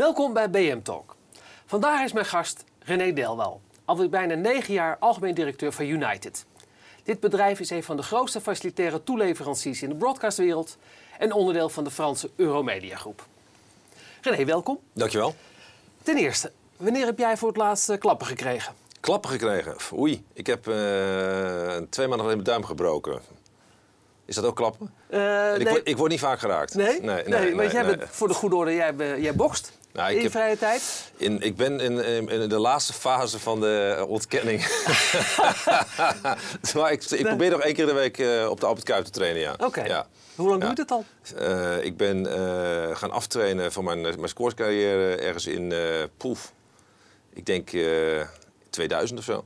Welkom bij BM Talk. Vandaag is mijn gast René Delwal, alweer bijna negen jaar algemeen directeur van United. Dit bedrijf is een van de grootste facilitaire toeleveranciers in de broadcastwereld en onderdeel van de Franse Euromedia Groep. René, welkom. Dankjewel. Ten eerste, wanneer heb jij voor het laatst eh, klappen gekregen? Klappen gekregen. Oei, ik heb eh, twee maanden geleden mijn duim gebroken. Is dat ook klappen? Eh, ik, nee. word, ik word niet vaak geraakt. Nee? nee, nee, want jij bent voor de goede orde, jij, jij bokst Nou, in je vrije tijd. In, ik ben in, in, in de laatste fase van de ontkenning. maar ik, ik probeer nog één keer de week eh, op de Albert Kuip te trainen, ja. Oké. ja. Hoe lang Ja. duurt het al? Eh, ik ben eh, gaan aftrainen van mijn, mijn scorescarrière ergens in eh Poef. Ik denk eh 2000 of zo.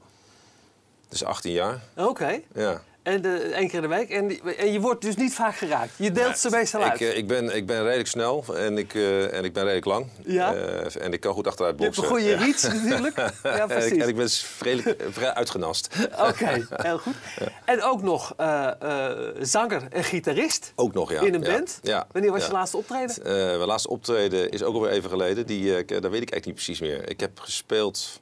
Dus 18 jaar. Oké. Ja. En de, één keer in de week. En, die- en je wordt dus niet vaak geraakt. Je deelt ze meestal Ik, uit. eh, ik, ben, ik ben redelijk snel en ik, eh, en ik ben redelijk lang. Ja? Eh, en ik kan goed achteruit je hebt boksen. een goede Ja. reach natuurlijk. Ja, En ik, precies. en ik ben redelijk, vrij uitgenast. Oké, heel goed. En ook nog zanger en gitarist Ook nog, ja. in een band. Ja. Wanneer was je laatste optreden? Mijn laatste optreden is ook alweer even geleden. Die, ik- daar weet ik eigenlijk niet precies meer. Ik heb gespeeld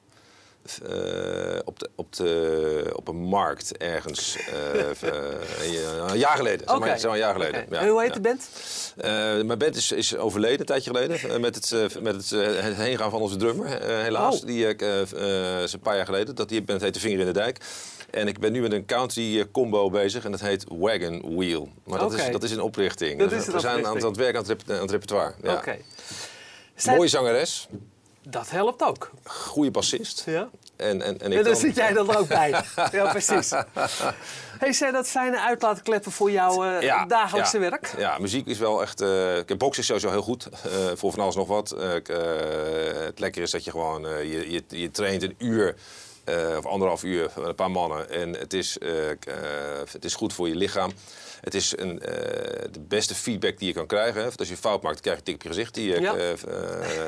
eh, op, de, op, de, op een markt ergens. eh, eh, een, jaar geleden. Zeg maar, Oké. zeg maar een jaar geleden. Ja, en hoe heet ja. de band? Eh, mijn band is, is overleden een tijdje geleden. met het, met het, het heengaan van onze drummer, helaas. Oh. Die is een paar jaar geleden. Dat die band heet De Vinger in de Dijk. En ik ben nu met een country combo bezig. En dat heet Wagon Wheel. Maar dat, is, dat is een oprichting. Dat is een we zijn aan aan het werken aan het, aan het repertoire. Ja. Mooie zangeres. Dat helpt ook. Goede bassist. Ja? En, en, en, ik dan- zit jij dan er ook bij. Ja, precies. Hey, zijn dat fijne uitlaatkleppen voor jouw eh, Ja, dagelijkse ja. werk? Ja, muziek is wel echt. eh kijk, boksen is sowieso heel goed. eh, voor van alles nog wat. Eh, eh, het lekker is dat je gewoon. eh, je, je, je traint een uur. Eh, of anderhalf uur met een paar mannen. En het is, eh, eh, het is goed voor je lichaam. Het is een, de beste feedback die je kan krijgen. Hè. Als je fout maakt, krijg je een tik op je gezicht. Die, Ja.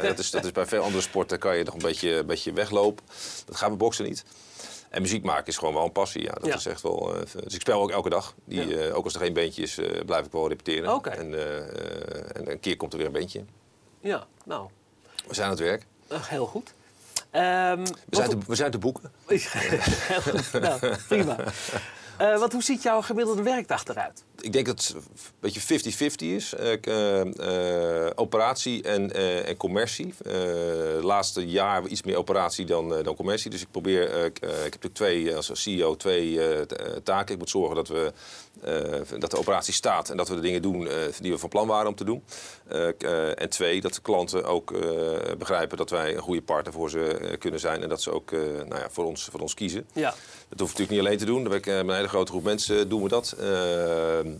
dat, is, dat is bij veel andere sporten kan je nog een beetje, een beetje weglopen. Dat gaat bij boksen niet. En muziek maken is gewoon wel een passie. Ja, dat Ja. is echt wel. dus ik speel ook elke dag. Die, Ja. ook als er geen beentje is, blijf ik wel repeteren. En, en een keer komt er weer een beentje. Ja, nou, We zijn aan het werk. heel goed. Ehm, We zijn, te, we zijn te boeken. Heel goed. Nou, prima. Want hoe ziet jouw gemiddelde werkdag eruit? Ik denk dat het een beetje 50-50 is. Eh, eh, eh, operatie en, en commercie. De laatste jaar iets meer operatie dan, dan commercie. Dus ik probeer, ik heb natuurlijk twee, als CEO twee taken. Ik moet zorgen dat, we, dat de operatie staat en dat we de dingen doen die we van plan waren om te doen. En twee, dat de klanten ook begrijpen dat wij een goede partner voor ze kunnen zijn. En dat ze ook nou ja, voor, ons, voor ons kiezen. Ja. Dat hoef ik natuurlijk niet alleen te doen. Daar ben ik, eh, met een hele grote groep mensen eh, doen we dat. Ehm,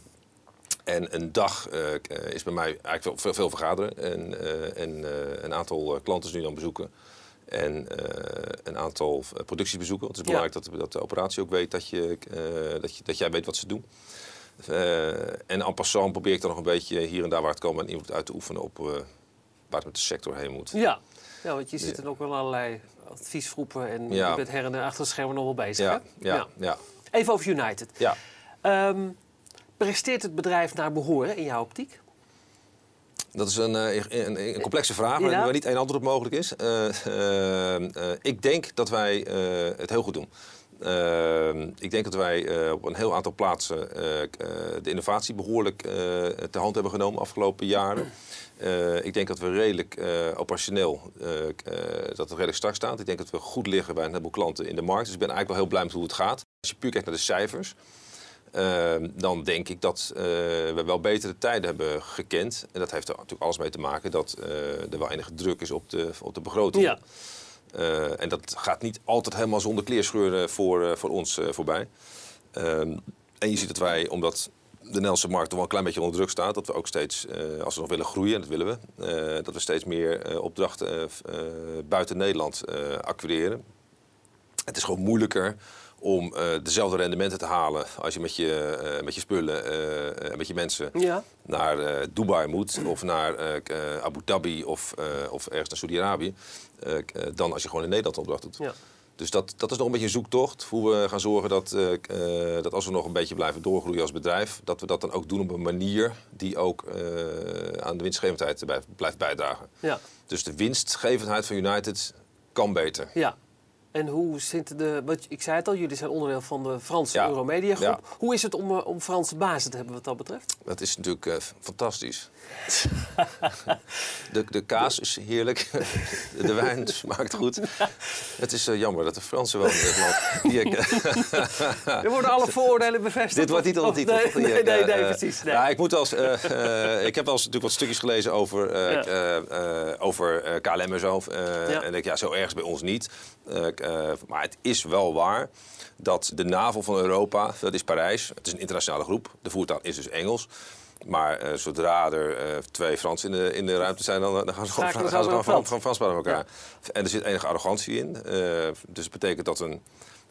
en een dag eh, eh, is bij mij eigenlijk veel, veel, veel vergaderen. En, eh, en eh, een aantal eh, klanten nu dan bezoeken. En eh, een aantal eh, producties bezoeken. Want het is Ja. belangrijk dat, dat de operatie ook weet dat, je, eh, dat, je, dat jij weet wat ze doen. Eh, en en passant probeer ik dan nog een beetje hier en daar waar het kan... mijn invloed uit te oefenen op eh, waar het met de sector heen moet. Ja. Ja, want je zit er ook wel allerlei adviesgroepen en Ja. je bent her en der achter de schermen nog wel bezig. Ja, hè? ja, ja. Even over United. ja. Ehm, presteert het bedrijf naar behoren in jouw optiek? Dat is een, eh, een, een complexe vraag waar niet één antwoord op mogelijk is. Eh, eh, ik denk dat wij het heel goed doen. Eh, ik denk dat wij eh, op een heel aantal plaatsen eh, eh, de innovatie behoorlijk eh ter hand hebben genomen afgelopen jaren. Ik denk dat we redelijk eh, operationeel, eh, dat het redelijk strak staat. Ik denk dat we goed liggen bij een heleboel klanten in de markt. Dus ik ben eigenlijk wel heel blij met hoe het gaat. Als je puur kijkt naar de cijfers, eh, dan denk ik dat we wel betere tijden hebben gekend. En dat heeft er natuurlijk alles mee te maken dat er wel enige druk is op de, op de begroting. Ja. Eh, en dat gaat niet altijd helemaal zonder kleerscheuren voor, eh, voor ons eh, voorbij. Ehm, en je ziet dat wij, omdat de Nederlandse markt toch wel een klein beetje onder druk staat, dat we ook steeds, als we nog willen groeien, en dat willen we, dat we steeds meer opdrachten buiten Nederland acquireren. Het is gewoon moeilijker om eh, dezelfde rendementen te halen als je met je, eh, met je spullen eh, met je mensen Ja. naar Dubai moet of naar Abu Dhabi of, of ergens naar Saudi-Arabië, dan als je gewoon in Nederland opdracht doet. ja. Dus dat, dat is nog een beetje een zoektocht. Hoe we gaan zorgen dat, dat als we nog een beetje blijven doorgroeien als bedrijf, dat we dat dan ook doen op een manier die ook aan de winstgevendheid blijft bijdragen. Ja. Dus de winstgevendheid van United kan beter. ja. En hoe zit de... Wat, ik zei het al, jullie zijn onderdeel van de Franse Ja. Euromedia groep. Ja. Hoe is het om, eh, om Franse bazen te hebben wat dat betreft? Dat is natuurlijk eh, fantastisch. De, de kaas is heerlijk. De wijn smaakt goed. Het is eh, jammer dat de Fransen wel in land. Die, eh, Er worden alle vooroordelen bevestigd. Dit wordt niet al titel. Nee, nee, nee, nee, precies. Nee. Ja, ik, moet als, ik heb wel eens natuurlijk wat stukjes gelezen over, Ja. over KLM en zo. En ik denk, ja, zo ergens bij ons niet. Eh, maar het is wel waar dat de NAVO van Europa, dat is Parijs. Het is een internationale groep. De voertaal is dus Engels. Maar eh, zodra er eh, twee Fransen in de, in de ruimte zijn, dan, dan gaan ze gewoon, gaan ze gewoon, elkaar. En er zit enige arrogantie in. Dus het betekent dat een,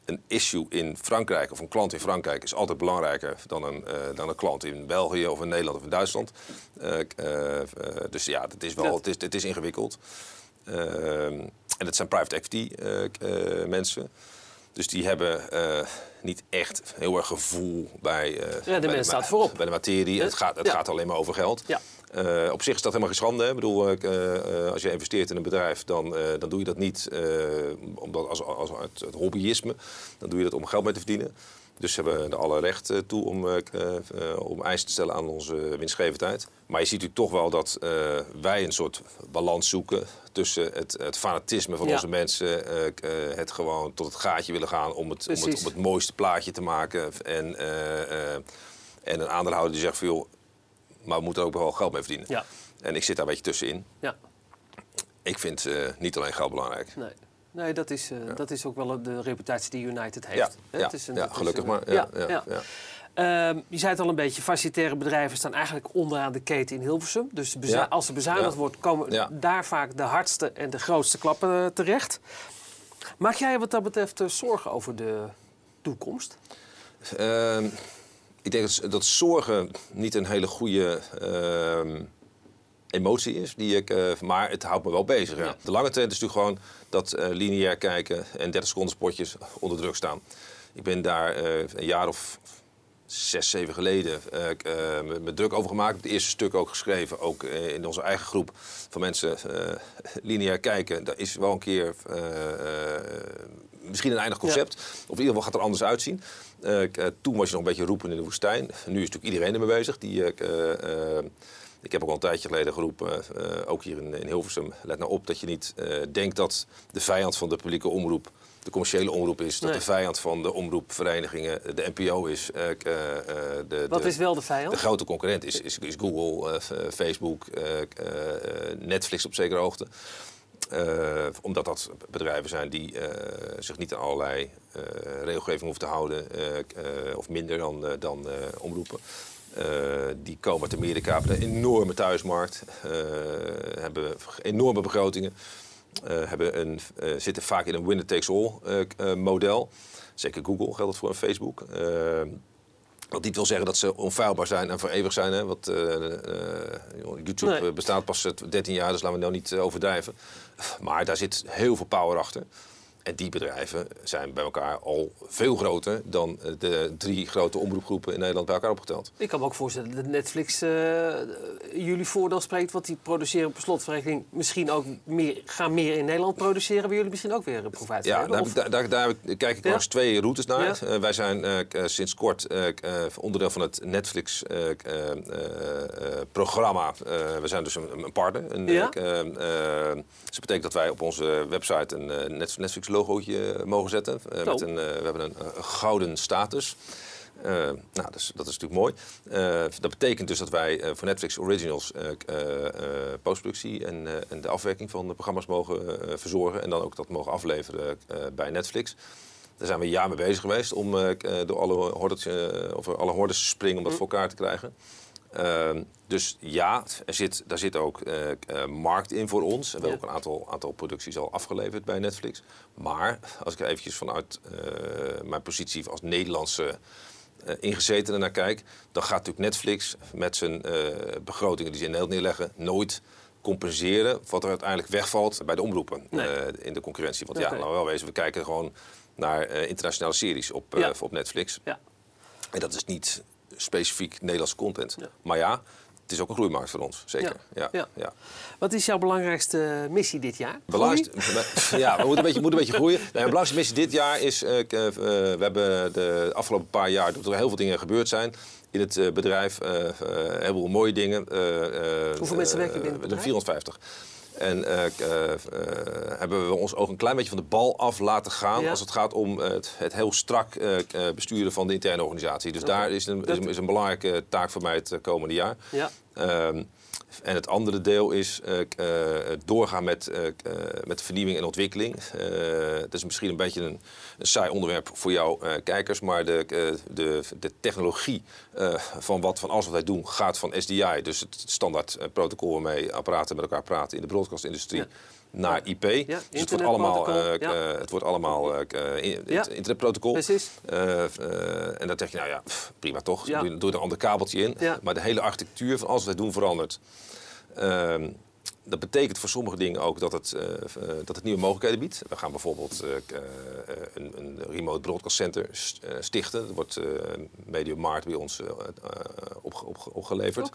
een issue in Frankrijk of een klant in Frankrijk is altijd belangrijker dan een, dan een klant in België of in Nederland of in Duitsland. Dus ja, het is wel, het is, het is ingewikkeld. Ehm, en het zijn private equity eh, eh, mensen. Dus die hebben eh, niet echt heel erg gevoel bij, eh, bij, mens ma- staat voorop. bij de materie. Ja. Het, gaat, het Ja. gaat alleen maar over geld. Ja. Op zich is dat helemaal geen schande. Ik bedoel, als je investeert in een bedrijf, dan, dan doe je dat niet omdat als, als uit het hobbyisme. Dan doe je dat om geld mee te verdienen. Dus ze hebben er alle recht eh, toe om, eh, eh, om eisen te stellen aan onze winstgevendheid. Maar je ziet natuurlijk toch wel dat wij een soort balans zoeken tussen het, het fanatisme van Ja. onze mensen, het gewoon tot het gaatje willen gaan om het, om het, om het mooiste plaatje te maken. En, en een aandeelhouder die zegt van joh, maar we moeten er ook wel geld mee verdienen. Ja, En ik zit daar een beetje tussenin. ja. Ik vind niet alleen geld belangrijk. Nee. Nee, dat is, eh, dat is ook wel de reputatie die United heeft. Ja, het is een- ja, gelukkig een- maar. Ja, ja, ja. Ehm, je zei het al een beetje, facilitaire bedrijven staan eigenlijk onderaan de keten in Hilversum. Dus Ja. als er bezuinigd Ja. wordt, komen Ja. daar vaak de hardste en de grootste klappen eh, terecht. Maak jij wat dat betreft eh, zorgen over de toekomst? Ehm, ik denk dat, dat zorgen niet een hele goede ehm, emotie is. Die ik, eh, maar het houdt me wel bezig. Ja. De lange trend is natuurlijk gewoon dat eh, lineair kijken en 30 seconden spotjes onder druk staan. Ik ben daar eh, een jaar of zes, zeven geleden eh, ik, eh, me- me druk over gemaakt. Het eerste stuk ook geschreven, ook in onze eigen groep van mensen. lineair kijken, dat is wel een keer misschien een eindig concept. Of in ieder geval gaat er anders uitzien. Toen was je nog een beetje roepen in de woestijn. Nu is natuurlijk iedereen ermee bezig. Die, ik heb ook al een tijdje geleden geroepen, eh, ook hier in, in Hilversum, let nou op dat je niet eh, denkt dat de vijand van de publieke omroep de commerciële omroep is. Dat Nee. de vijand van de omroepverenigingen de NPO is. eh, de, Wat de, is wel de vijand? de grote concurrent is, is, is Google, Facebook, Netflix op zekere hoogte. Omdat dat bedrijven zijn die zich niet aan allerlei eh, regelgeving hoeven te houden. of minder dan, dan omroepen. Eh, die komen uit Amerika, hebben een enorme thuismarkt. eh, hebben enorme begrotingen. eh, hebben een, zitten vaak in een winner-takes-all model. Zeker Google geldt dat voor en Facebook. Wat niet wil zeggen dat ze onfeilbaar zijn en voor eeuwig zijn. Hè? Want YouTube Nee. bestaat pas eh, 13 jaar, dus laten we nou niet overdrijven. Maar daar zit heel veel power achter. En die bedrijven zijn bij elkaar al veel groter dan eh, de drie grote omroepgroepen in Nederland bij elkaar opgeteld. Ik kan me ook voorstellen dat Netflix eh, jullie voordeel spreekt. Want die produceren per slotverrekening misschien ook meer, gaan meer in Nederland produceren. Waar jullie misschien ook weer een profijt Ja, hebben. daar, heb Of- ik- daar, kijk ik Ja? langs twee routes naar. Ja. Eh, wij zijn sinds kort onderdeel van het Netflix-programma. we zijn dus een, een partner. Een, Ja? dus dat betekent dat wij op onze website een eh, Netflix-logootje mogen zetten. Eh, met een, eh, we hebben een, een gouden status. Eh, nou, dus, dat is natuurlijk mooi. Eh, dat betekent dus dat wij eh, voor Netflix Originals eh, eh, eh, postproductie en, eh, en de afwerking van de programma's mogen eh, verzorgen. En dan ook dat mogen afleveren eh, bij Netflix. Daar zijn we een jaar mee bezig geweest om eh, eh, door alle hordes, eh, over alle hordes te springen om dat voor elkaar te krijgen. Ehm, dus ja, er zit, daar zit ook eh, eh, markt in voor ons. We hebben ook een aantal, aantal producties al afgeleverd bij Netflix. Maar als ik er eventjes vanuit eh, mijn positie als Nederlandse ingezetene naar kijk... dan gaat natuurlijk Netflix met zijn begrotingen die ze in Nederland neerleggen... nooit compenseren wat er uiteindelijk wegvalt bij de omroepen Nee. in de concurrentie. Want ja, we wel wezen, we kijken gewoon naar internationale series op, Ja. op Netflix. Ja. En dat is niet specifiek Nederlandse content. Ja. Maar ja, het is ook een groeimarkt voor ons, zeker. Ja. Ja. Wat is jouw belangrijkste missie dit jaar? Belangrijkste, ja, we moeten een beetje, moeten een beetje groeien. Nee, mijn belangrijkste missie dit jaar is... eh, k- eh, we hebben de afgelopen paar jaar... dat er heel veel dingen gebeurd zijn in het eh, bedrijf. eh, eh, een heleboel mooie dingen. eh, eh, Hoeveel mensen eh, werken binnen het eh, bedrijf? 450. En eh, eh, eh, hebben we ons ook een klein beetje van de bal af laten gaan... Ja. als het gaat om het, het heel strak besturen van de interne organisatie. Dus daar is een, is, een, is een belangrijke taak voor mij het komende jaar. Ja. Ehm, en het andere deel is eh, eh, doorgaan met, eh, met vernieuwing en ontwikkeling. Het is misschien een beetje een, saai onderwerp voor jouw kijkers, maar de, de, de technologie van, wat, van alles wat wij doen gaat van SDI, dus het standaard protocol waarmee apparaten met elkaar praten in de broadcastindustrie. Ja. Naar IP. dus het wordt allemaal, eh, ja. eh, het wordt allemaal eh, Ja. het internetprotocol. Precies. En dan denk je, nou ja, pff, prima toch. Ja. Doe, doe er een ander kabeltje in. Ja. Maar de hele architectuur van alles wat wij doen verandert. Dat betekent voor sommige dingen ook dat het, eh, eh, dat het nieuwe mogelijkheden biedt. We gaan bijvoorbeeld eh, een, een remote broadcast center st- stichten. Dat wordt Medium Mart bij ons opge- opge- opgeleverd.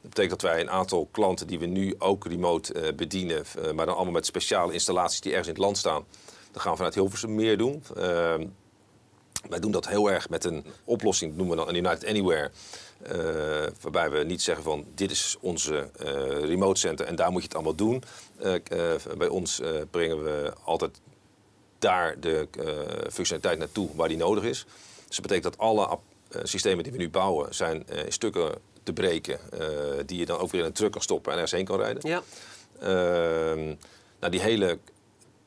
Dat betekent dat wij een aantal klanten die we nu ook remote bedienen, maar dan allemaal met speciale installaties die ergens in het land staan. Dat gaan we vanuit Hilversum meer doen. Ehm, wij doen dat heel erg met een oplossing, dat noemen we dan een United Anywhere. Eh, waarbij we niet zeggen van dit is onze eh, remote center en daar moet je het allemaal doen. Eh, bij ons brengen we altijd daar de functionaliteit naartoe waar die nodig is. Dus dat betekent dat alle systemen die we nu bouwen zijn in stukken te breken. die je dan ook weer in een truck kan stoppen en ergens heen kan rijden. Ja. Ehm, nou, die hele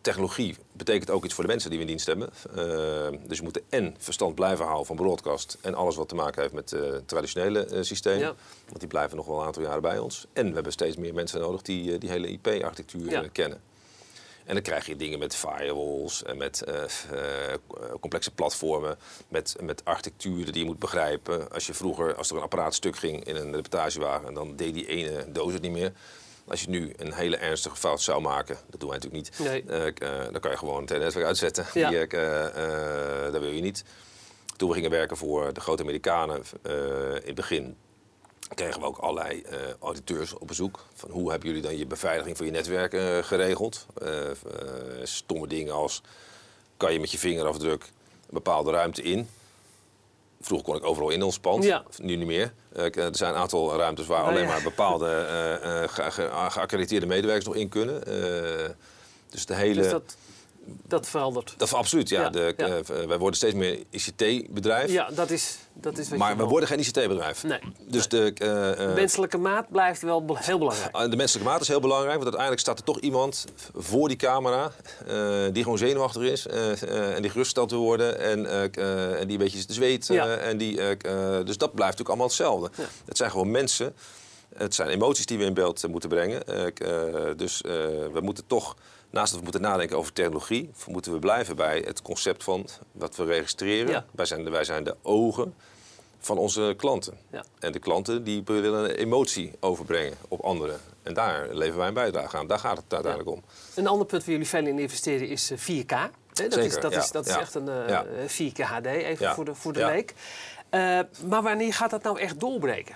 technologie betekent ook iets voor de mensen die we in dienst hebben. Ehm, dus we moeten en verstand blijven houden van broadcast en alles wat te maken heeft met eh, traditionele eh, systemen. Ja. Want die blijven nog wel een aantal jaren bij ons. En we hebben steeds meer mensen nodig die die hele IP-architectuur Ja. kennen. En dan krijg je dingen met firewalls en met complexe platformen, met, met architecturen die je moet begrijpen. Als je vroeger, als er een apparaat stuk ging in een reportagewagen, dan deed die ene doos het niet meer. Als je nu een hele ernstige fout zou maken, dat doen wij natuurlijk niet, Nee. eh, eh, dan kan je gewoon het netwerk uitzetten. Ja. Die, eh, dat wil je niet. Toen we gingen werken voor de grote Amerikanen in het begin, kregen we ook allerlei auditeurs op bezoek. Van hoe hebben jullie dan je beveiliging voor je netwerk geregeld? Stomme dingen als, kan je met je vingerafdruk een bepaalde ruimte in? Vroeger kon ik overal in ons pand, Ja. nu niet meer. Eh, er zijn een aantal ruimtes waar Oh, alleen ja. maar bepaalde eh, eh, ge- ge- geaccrediteerde medewerkers nog in kunnen. Dus de hele... Dus dat, dat verandert. Dat absoluut, ja. Ja, De, ja. eh, wij worden steeds meer ICT-bedrijf. Ja, dat is, dat is maar we worden geen ICT-bedrijf. Nee. Dus de, eh, Menselijke maat blijft wel heel belangrijk. de menselijke maat is heel belangrijk. Want uiteindelijk staat er toch iemand voor die camera... die gewoon zenuwachtig is en die gerustgesteld wil worden... en, en die een beetje te zweten. Ja. en die, dus dat blijft natuurlijk allemaal hetzelfde. Het zijn gewoon mensen. Het zijn emoties die we in beeld moeten brengen. Dus we moeten toch... Naast dat we moeten nadenken over technologie, moeten we blijven bij het concept van wat we registreren. Ja. Wij, zijn de, wij zijn de ogen van onze klanten. Ja. En de klanten die willen een emotie overbrengen op anderen. En daar leveren wij een bijdrage aan. Daar gaat het uiteindelijk om. Een ander punt waar jullie veel in investeren is eh, 4K. Hè, dat is, Zeker, dat ja, is, dat is echt een eh, ja. 4K HD, even voor de, voor de leek. Eh, maar wanneer gaat dat nou echt doorbreken?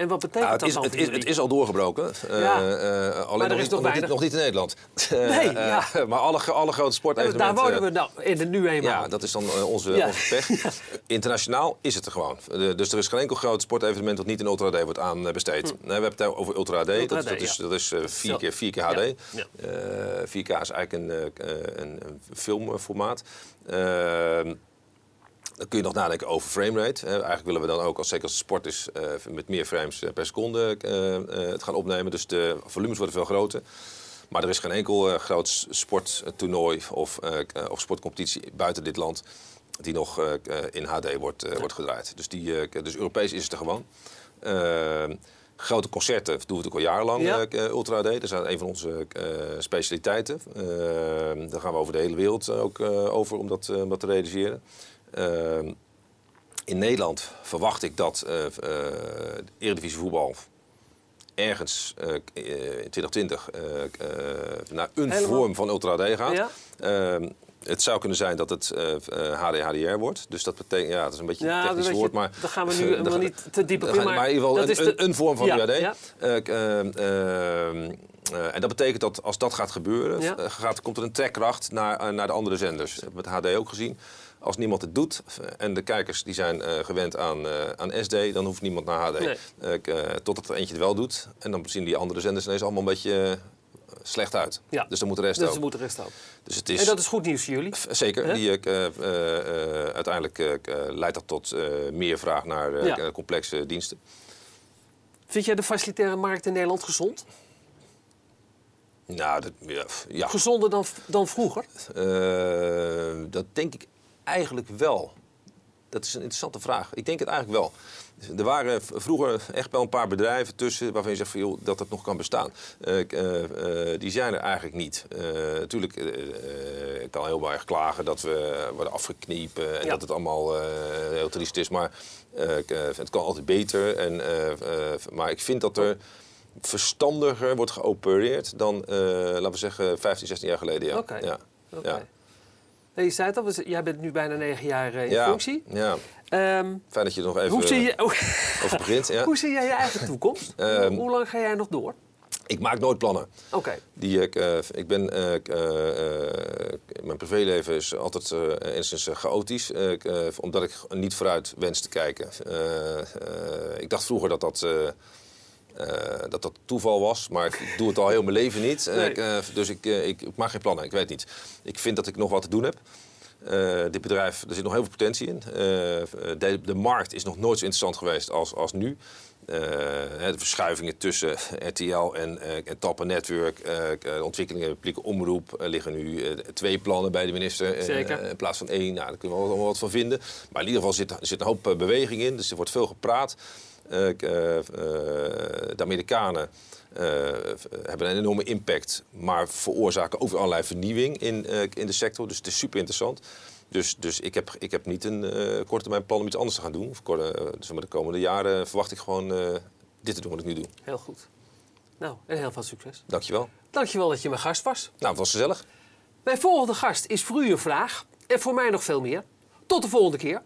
En wat betekent Nou, het, dat is, dan het, is, het is al doorgebroken. Ja. eh, alleen er nog, is niet, nog nog, niet, weinig. nog niet in Nederland. Nee, Eh, ja. eh, maar alle, alle grote Ja, sportevenementen... daar wonen we nou in de nu eenmaal. Ja, dat is dan onze, Ja. onze pech. Internationaal is het er gewoon. Dus er is geen enkel groot sportevenement dat niet in Ultra HD wordt aanbesteed. Nee, we hebben het over Ultra HD. Hm. Ultra dat, dat is, ja. dat is 4 Zo. keer 4 keer HD. Ja, ja. Eh, 4K is eigenlijk een, een, een filmformaat. Ehm, dan kun je nog nadenken over framerate. Eigenlijk willen we dan ook, als zeker als het sport is, eh, met meer frames eh, per seconde eh, het gaan opnemen. Dus de volumes worden veel groter. Maar er is geen enkel groot sporttoernooi of, of sportcompetitie buiten dit land die nog in HD wordt, wordt gedraaid. Dus, die, dus Europees is het er gewoon. Ehm, grote concerten doen we natuurlijk al jarenlang, Ja. Ultra HD. Dat is een van onze specialiteiten. Ehm, daar gaan we over de hele wereld ook over om dat, om dat te realiseren. Ehm, in Nederland verwacht ik dat eh eh, Eredivisie voetbal ergens uh, in 2020 naar een Helemaal. vorm van Ultra HD gaat. Ja. Ehm, het zou kunnen zijn dat het HD-HDR wordt. Dus dat betekent, ja, dat is een beetje een technisch je, woord, maar... daar gaan we nu helemaal niet te diep op in. Maar, maar in ieder geval dat een, de- vorm van Ja. Eh, ehm, eh, en dat betekent dat als dat gaat gebeuren, eh, gaat, komt er een trekkracht naar, eh, naar de andere zenders. Dat hebben we met HD ook gezien. Als niemand het doet en de kijkers die zijn eh, gewend aan, eh, aan SD, dan hoeft niemand naar HD. Nee. Eh, totdat er eentje het wel doet. En dan zien die andere zenders ineens allemaal een beetje slecht uit. Ja. Dus dan moet de rest Dus ook. rest. Dus het is, En dat is goed nieuws voor jullie. Zeker. Die, uiteindelijk leidt dat tot meer vraag naar Ja. complexe diensten. Vind jij de facilitaire markt in Nederland gezond? Nou, dat, ja, ja. Gezonder dan, dan vroeger? Dat denk ik eigenlijk wel. Dat is een interessante vraag. Ik denk het eigenlijk wel. Er waren vroeger echt wel een paar bedrijven tussen waarvan je zegt van, joh, dat het nog kan bestaan. Eh, eh, eh, die zijn er eigenlijk niet. Natuurlijk, eh, ik kan heel erg klagen dat we worden afgeknepen en Ja. dat het allemaal heel triest is. Maar het kan altijd beter. En, maar ik vind dat er verstandiger wordt geopereerd dan, laten we zeggen, 15, 16 jaar geleden. Ja. Ja. Nee, je zei het al, we z- jij bent nu bijna negen jaar eh, in Ja, functie. Ja, Ehm, fijn dat je er nog even hoe, zie je, over begint. Ja. hoe zie jij je eigen toekomst? Ehm, hoe lang ga jij nog door? Ik maak nooit plannen. Oké. Die, ik, eh, ik ben, eh, ik, eh, eh, mijn privéleven is altijd eh enigszins eh, chaotisch, eh, ik, eh, omdat ik niet vooruit wens te kijken. Eh, eh, ik dacht vroeger dat dat, eh, eh, dat dat toeval was, maar ik doe het al heel mijn leven niet. Eh, ik, dus ik, eh, ik, ik maak geen plannen, ik weet niet. Ik vind dat ik nog wat te doen heb. Dit bedrijf, er zit nog heel veel potentie in. De, de markt is nog nooit zo interessant geweest als, als nu. De verschuivingen tussen RTL en, en Tappen Network, de ontwikkelingen in publieke omroep, er liggen nu twee plannen bij de minister Zeker. in plaats van één. Nou, daar kunnen we wel allemaal wat van vinden. Maar in ieder geval zit er zit een hoop beweging in, dus er wordt veel gepraat. Eh, eh, eh, de Amerikanen hebben een enorme impact, maar veroorzaken ook weer allerlei vernieuwing in, in de sector. Dus het is super interessant. Dus, dus ik, heb, ik heb niet een korte termijn plan om iets anders te gaan doen. Of korte, maar de komende jaren verwacht ik gewoon dit te doen wat ik nu doe. Heel goed. Nou, en heel veel succes. Dankjewel. Dankjewel dat je mijn gast was. Nou, het was gezellig. Mijn volgende gast is voor u een vraag. En voor mij nog veel meer. Tot de volgende keer.